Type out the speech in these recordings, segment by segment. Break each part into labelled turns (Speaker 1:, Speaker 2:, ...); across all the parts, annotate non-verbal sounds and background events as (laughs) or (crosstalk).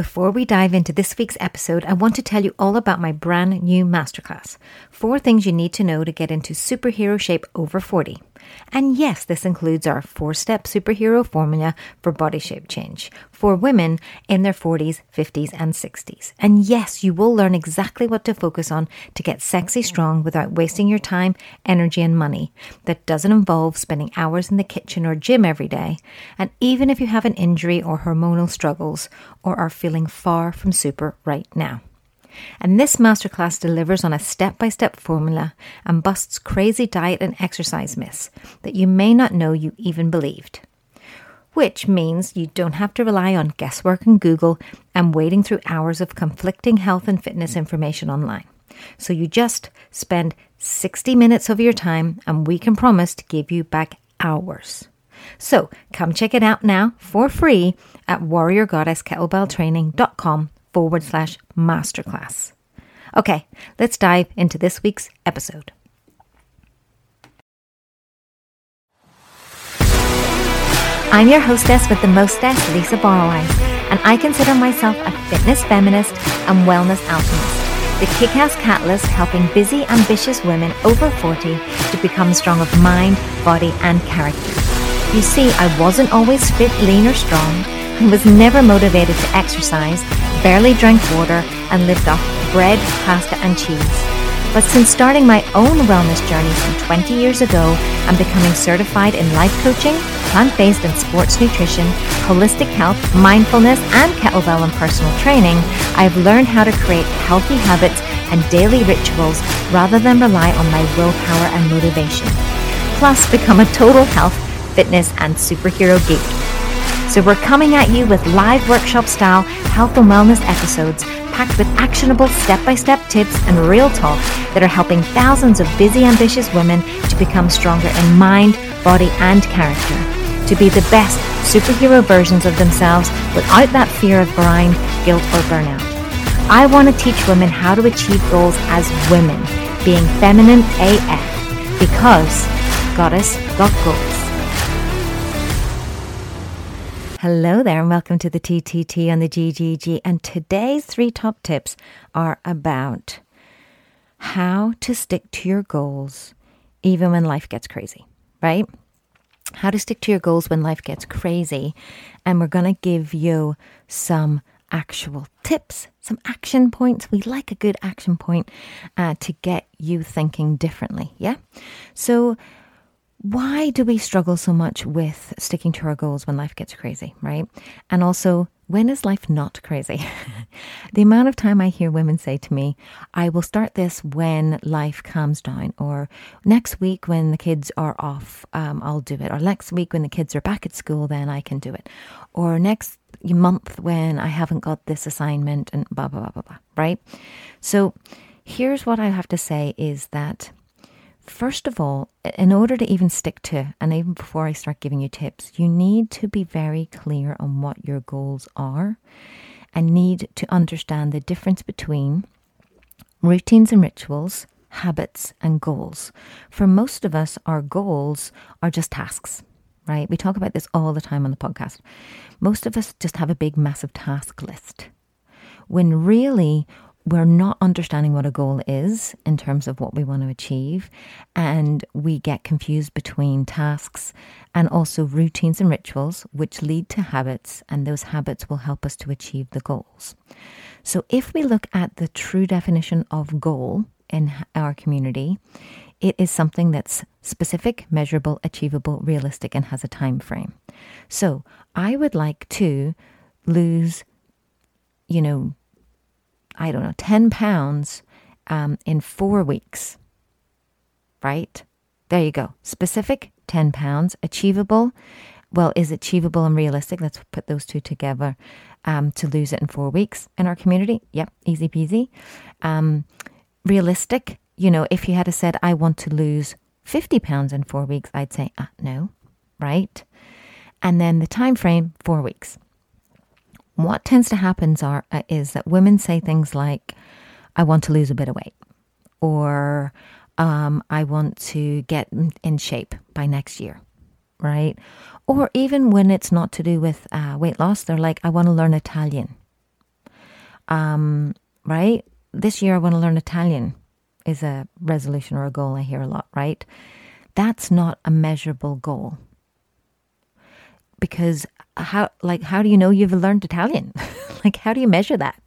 Speaker 1: Before we dive into this week's episode, I want to tell you all about my brand new masterclass Four Things You Need to Know to Get into Superhero Shape Over 40. And yes, this includes our four step superhero formula for body shape change for women in their 40s, 50s, and 60s. And yes, you will learn exactly what to focus on to get sexy strong without wasting your time, energy, and money. That doesn't involve spending hours in the kitchen or gym every day. And even if you have an injury or hormonal struggles or are feeling far from super right now. And this masterclass delivers on a step by step formula and busts crazy diet and exercise myths that you may not know you even believed. Which means you don't have to rely on guesswork and Google and wading through hours of conflicting health and fitness information online. So you just spend 60 minutes of your time and we can promise to give you back hours. So come check it out now for free at warriorgoddesskettlebelltraining.com forward slash masterclass. Okay, let's dive into this week's episode. I'm your hostess with the mostess, Lisa Barwise, and I consider myself a fitness feminist and wellness alchemist. The kick-ass catalyst helping busy, ambitious women over 40 to become strong of mind, body, and character. You see, I wasn't always fit, lean, or strong, and was never motivated to exercise, barely drank water, and lived off bread, pasta, and cheese. But since starting my own wellness journey some 20 years ago and becoming certified in life coaching, plant based and sports nutrition, holistic health, mindfulness, and kettlebell and personal training, I've learned how to create healthy habits and daily rituals rather than rely on my willpower and motivation. Plus, become a total health, fitness, and superhero geek. So, we're coming at you with live workshop style health and wellness episodes packed with actionable step by step tips and real talk that are helping thousands of busy, ambitious women to become stronger in mind, body, and character. To be the best superhero versions of themselves without that fear of grind, guilt, or burnout. I want to teach women how to achieve goals as women, being feminine AF, because Goddess got goals. Hello there, and welcome to the TTT on the GGG. And today's three top tips are about how to stick to your goals even when life gets crazy, right? How to stick to your goals when life gets crazy. And we're going to give you some actual tips, some action points. We like a good action point uh, to get you thinking differently. Yeah. So, why do we struggle so much with sticking to our goals when life gets crazy, right? And also, when is life not crazy? (laughs) the amount of time I hear women say to me, I will start this when life calms down, or next week when the kids are off, um, I'll do it, or next week when the kids are back at school, then I can do it, or next month when I haven't got this assignment, and blah, blah, blah, blah, blah, right? So here's what I have to say is that First of all, in order to even stick to, and even before I start giving you tips, you need to be very clear on what your goals are and need to understand the difference between routines and rituals, habits and goals. For most of us, our goals are just tasks, right? We talk about this all the time on the podcast. Most of us just have a big, massive task list. When really, we're not understanding what a goal is in terms of what we want to achieve. And we get confused between tasks and also routines and rituals, which lead to habits, and those habits will help us to achieve the goals. So, if we look at the true definition of goal in our community, it is something that's specific, measurable, achievable, realistic, and has a time frame. So, I would like to lose, you know, I don't know, 10 pounds um, in four weeks, right? There you go. Specific, 10 pounds. Achievable, well, is achievable and realistic. Let's put those two together um, to lose it in four weeks in our community. Yep, easy peasy. Um, realistic, you know, if you had said, I want to lose 50 pounds in four weeks, I'd say, uh, no, right? And then the time frame, four weeks what tends to happen are, uh, is that women say things like, I want to lose a bit of weight, or um, I want to get in shape by next year, right? Or even when it's not to do with uh, weight loss, they're like, I want to learn Italian, um, right? This year I want to learn Italian is a resolution or a goal I hear a lot, right? That's not a measurable goal. Because how like how do you know you've learned Italian? (laughs) like how do you measure that?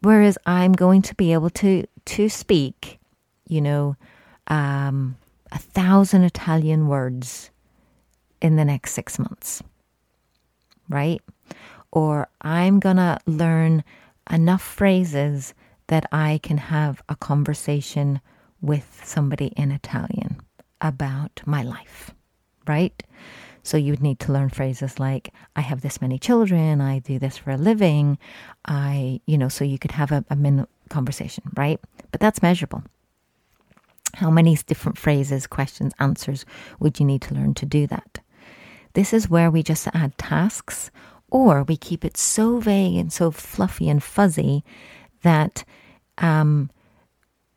Speaker 1: Whereas I'm going to be able to to speak, you know, um, a thousand Italian words in the next six months, right? Or I'm gonna learn enough phrases that I can have a conversation with somebody in Italian about my life, right? So you would need to learn phrases like, I have this many children, I do this for a living, I, you know, so you could have a, a min conversation, right? But that's measurable. How many different phrases, questions, answers would you need to learn to do that? This is where we just add tasks or we keep it so vague and so fluffy and fuzzy that um,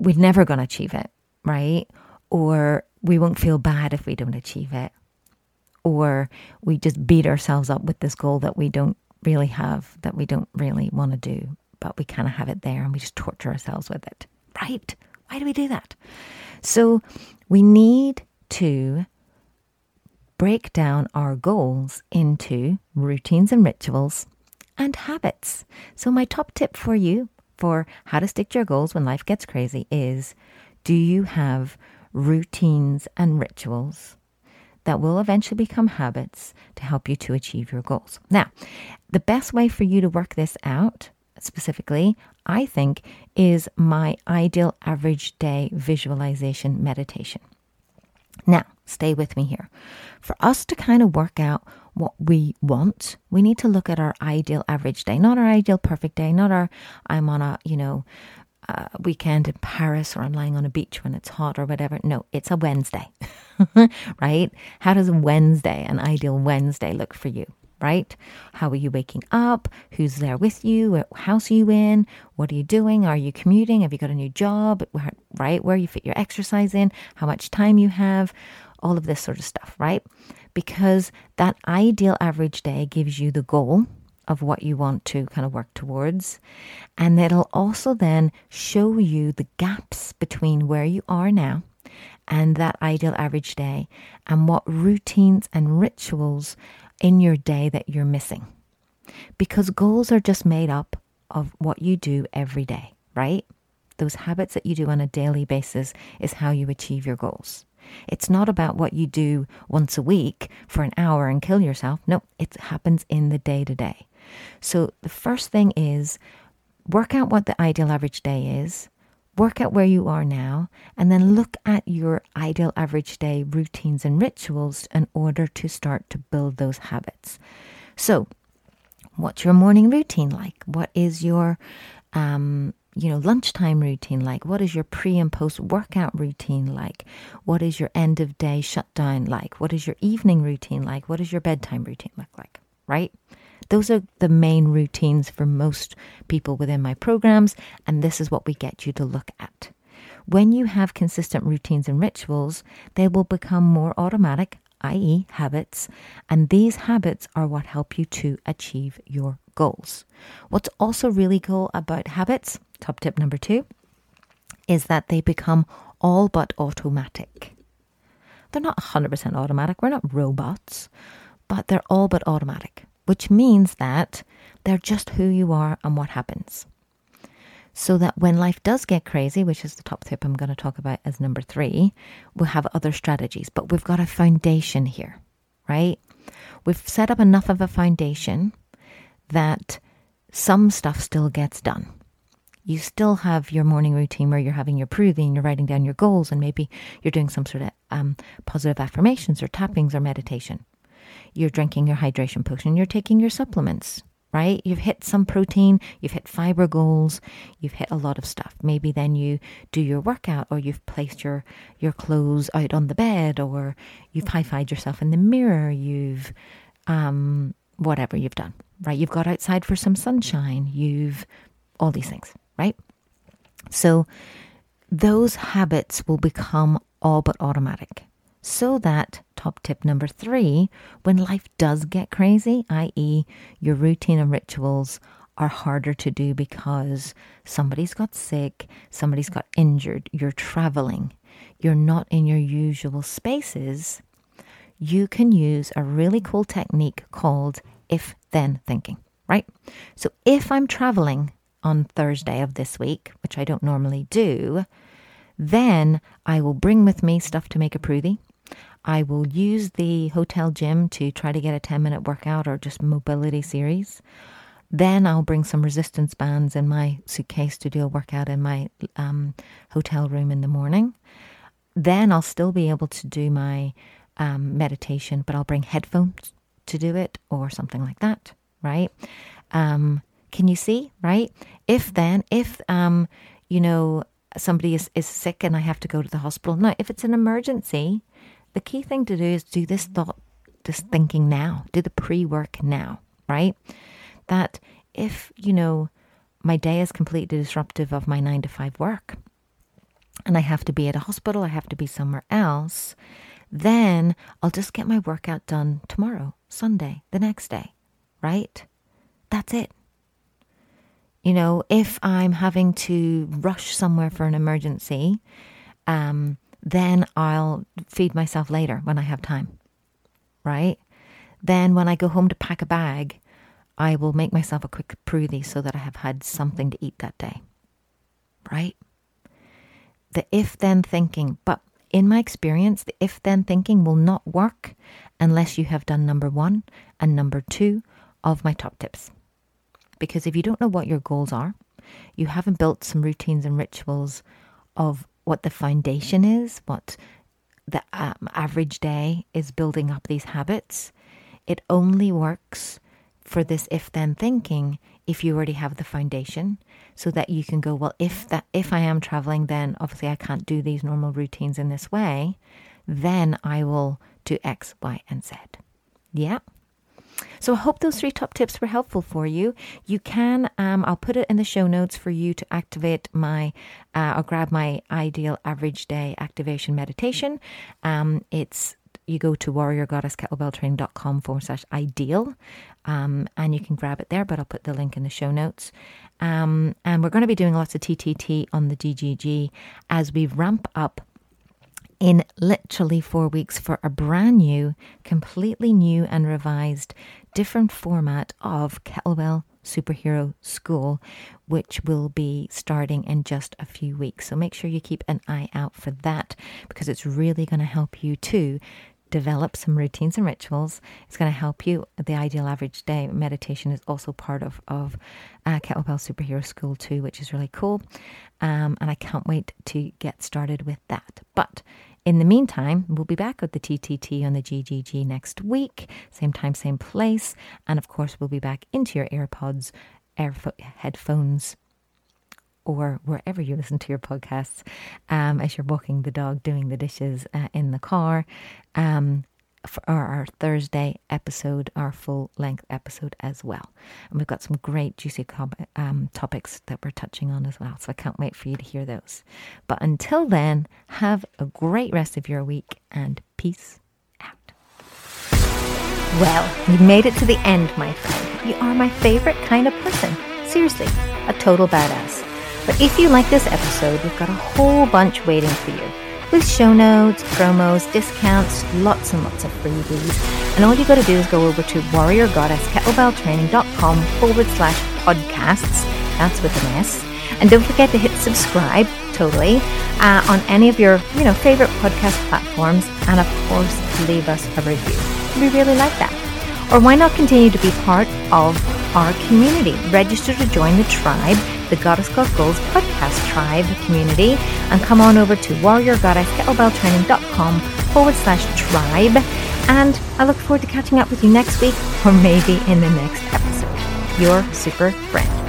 Speaker 1: we're never going to achieve it, right? Or we won't feel bad if we don't achieve it. Or we just beat ourselves up with this goal that we don't really have, that we don't really want to do, but we kind of have it there and we just torture ourselves with it, right? Why do we do that? So we need to break down our goals into routines and rituals and habits. So, my top tip for you for how to stick to your goals when life gets crazy is do you have routines and rituals that will eventually become habits to help you to achieve your goals? Now, the best way for you to work this out specifically, I think, is my ideal average day visualization meditation. Now, stay with me here. For us to kind of work out what we want, we need to look at our ideal average day, not our ideal perfect day, not our I'm on a, you know, uh, weekend in Paris or I'm lying on a beach when it's hot or whatever. No, it's a Wednesday, (laughs) right? How does a Wednesday, an ideal Wednesday, look for you? Right? How are you waking up? Who's there with you? What house are you in? What are you doing? Are you commuting? Have you got a new job? Right? Where you fit your exercise in? How much time you have? All of this sort of stuff, right? because that ideal average day gives you the goal of what you want to kind of work towards. And it'll also then show you the gaps between where you are now and that ideal average day and what routines and rituals in your day that you're missing. Because goals are just made up of what you do every day, right? Those habits that you do on a daily basis is how you achieve your goals. It's not about what you do once a week for an hour and kill yourself. No, it happens in the day to day. So the first thing is work out what the ideal average day is, work out where you are now, and then look at your ideal average day routines and rituals in order to start to build those habits. So, what's your morning routine like? What is your um, you know, lunchtime routine like? What is your pre and post workout routine like? What is your end of day shutdown like? What is your evening routine like? What does your bedtime routine look like? Right? Those are the main routines for most people within my programs, and this is what we get you to look at. When you have consistent routines and rituals, they will become more automatic, i.e., habits, and these habits are what help you to achieve your goals. What's also really cool about habits top tip number two, is that they become all but automatic. They're not 100% automatic, we're not robots, but they're all but automatic, which means that they're just who you are and what happens. So that when life does get crazy, which is the top tip I'm going to talk about as number three, we'll have other strategies, but we've got a foundation here, right? We've set up enough of a foundation that some stuff still gets done you still have your morning routine where you're having your proving, you're writing down your goals, and maybe you're doing some sort of um, positive affirmations or tappings or meditation. You're drinking your hydration potion, you're taking your supplements, right? You've hit some protein, you've hit fiber goals, you've hit a lot of stuff. Maybe then you do your workout or you've placed your, your clothes out on the bed or you've high fived yourself in the mirror, you've um, whatever you've done, right? You've got outside for some sunshine, you've all these things right? So those habits will become all but automatic. So that top tip number three, when life does get crazy, i.e., your routine and rituals are harder to do because somebody's got sick, somebody's got injured, you're traveling, you're not in your usual spaces, you can use a really cool technique called if then thinking, right? So if I'm traveling on Thursday of this week, which I don't normally do, then I will bring with me stuff to make a proothie. I will use the hotel gym to try to get a 10 minute workout or just mobility series. Then I'll bring some resistance bands in my suitcase to do a workout in my um, hotel room in the morning. Then I'll still be able to do my um, meditation, but I'll bring headphones to do it or something like that, right? Um, can you see, right? If then, if, um, you know, somebody is, is sick and I have to go to the hospital. Now, if it's an emergency, the key thing to do is do this thought, this thinking now, do the pre work now, right? That if, you know, my day is completely disruptive of my nine to five work and I have to be at a hospital, I have to be somewhere else, then I'll just get my workout done tomorrow, Sunday, the next day, right? That's it. You know, if I'm having to rush somewhere for an emergency, um, then I'll feed myself later when I have time, right? Then when I go home to pack a bag, I will make myself a quick proothie so that I have had something to eat that day, right? The if then thinking, but in my experience, the if then thinking will not work unless you have done number one and number two of my top tips. Because if you don't know what your goals are, you haven't built some routines and rituals of what the foundation is, what the um, average day is building up these habits. It only works for this if then thinking if you already have the foundation so that you can go well if that if I am traveling then obviously I can't do these normal routines in this way then I will do x y and z yeah so I hope those three top tips were helpful for you. You can, um, I'll put it in the show notes for you to activate my, uh, or grab my ideal average day activation meditation. Um, it's you go to warriorgoddesskettlebelltraining.com forward slash ideal um, and you can grab it there, but I'll put the link in the show notes. Um, and we're going to be doing lots of TTT on the GGG as we ramp up in literally four weeks for a brand new, completely new and revised, different format of Kettlebell Superhero School, which will be starting in just a few weeks. So make sure you keep an eye out for that because it's really going to help you too develop some routines and rituals. It's going to help you. The ideal average day meditation is also part of of uh, Kettlebell Superhero School too, which is really cool. Um, and I can't wait to get started with that. But in the meantime, we'll be back with the TTT on the GGG next week, same time, same place. And of course, we'll be back into your AirPods, Airfo- headphones, or wherever you listen to your podcasts um, as you're walking the dog, doing the dishes uh, in the car. Um, for our Thursday episode, our full length episode as well. And we've got some great juicy um, topics that we're touching on as well. So I can't wait for you to hear those. But until then, have a great rest of your week and peace out. Well, you made it to the end, my friend. You are my favorite kind of person. Seriously, a total badass. But if you like this episode, we've got a whole bunch waiting for you with show notes, promos, discounts, lots and lots of freebies. And all you got to do is go over to warriorgoddesskettlebelltraining.com forward slash podcasts. That's with an S. And don't forget to hit subscribe, totally, uh, on any of your, you know, favorite podcast platforms. And of course, leave us a review. We really like that. Or why not continue to be part of our community? Register to join the tribe the Goddess Got Goals podcast tribe community and come on over to warriorgoddesskettlebelltraining.com forward slash tribe. And I look forward to catching up with you next week or maybe in the next episode. Your super friend.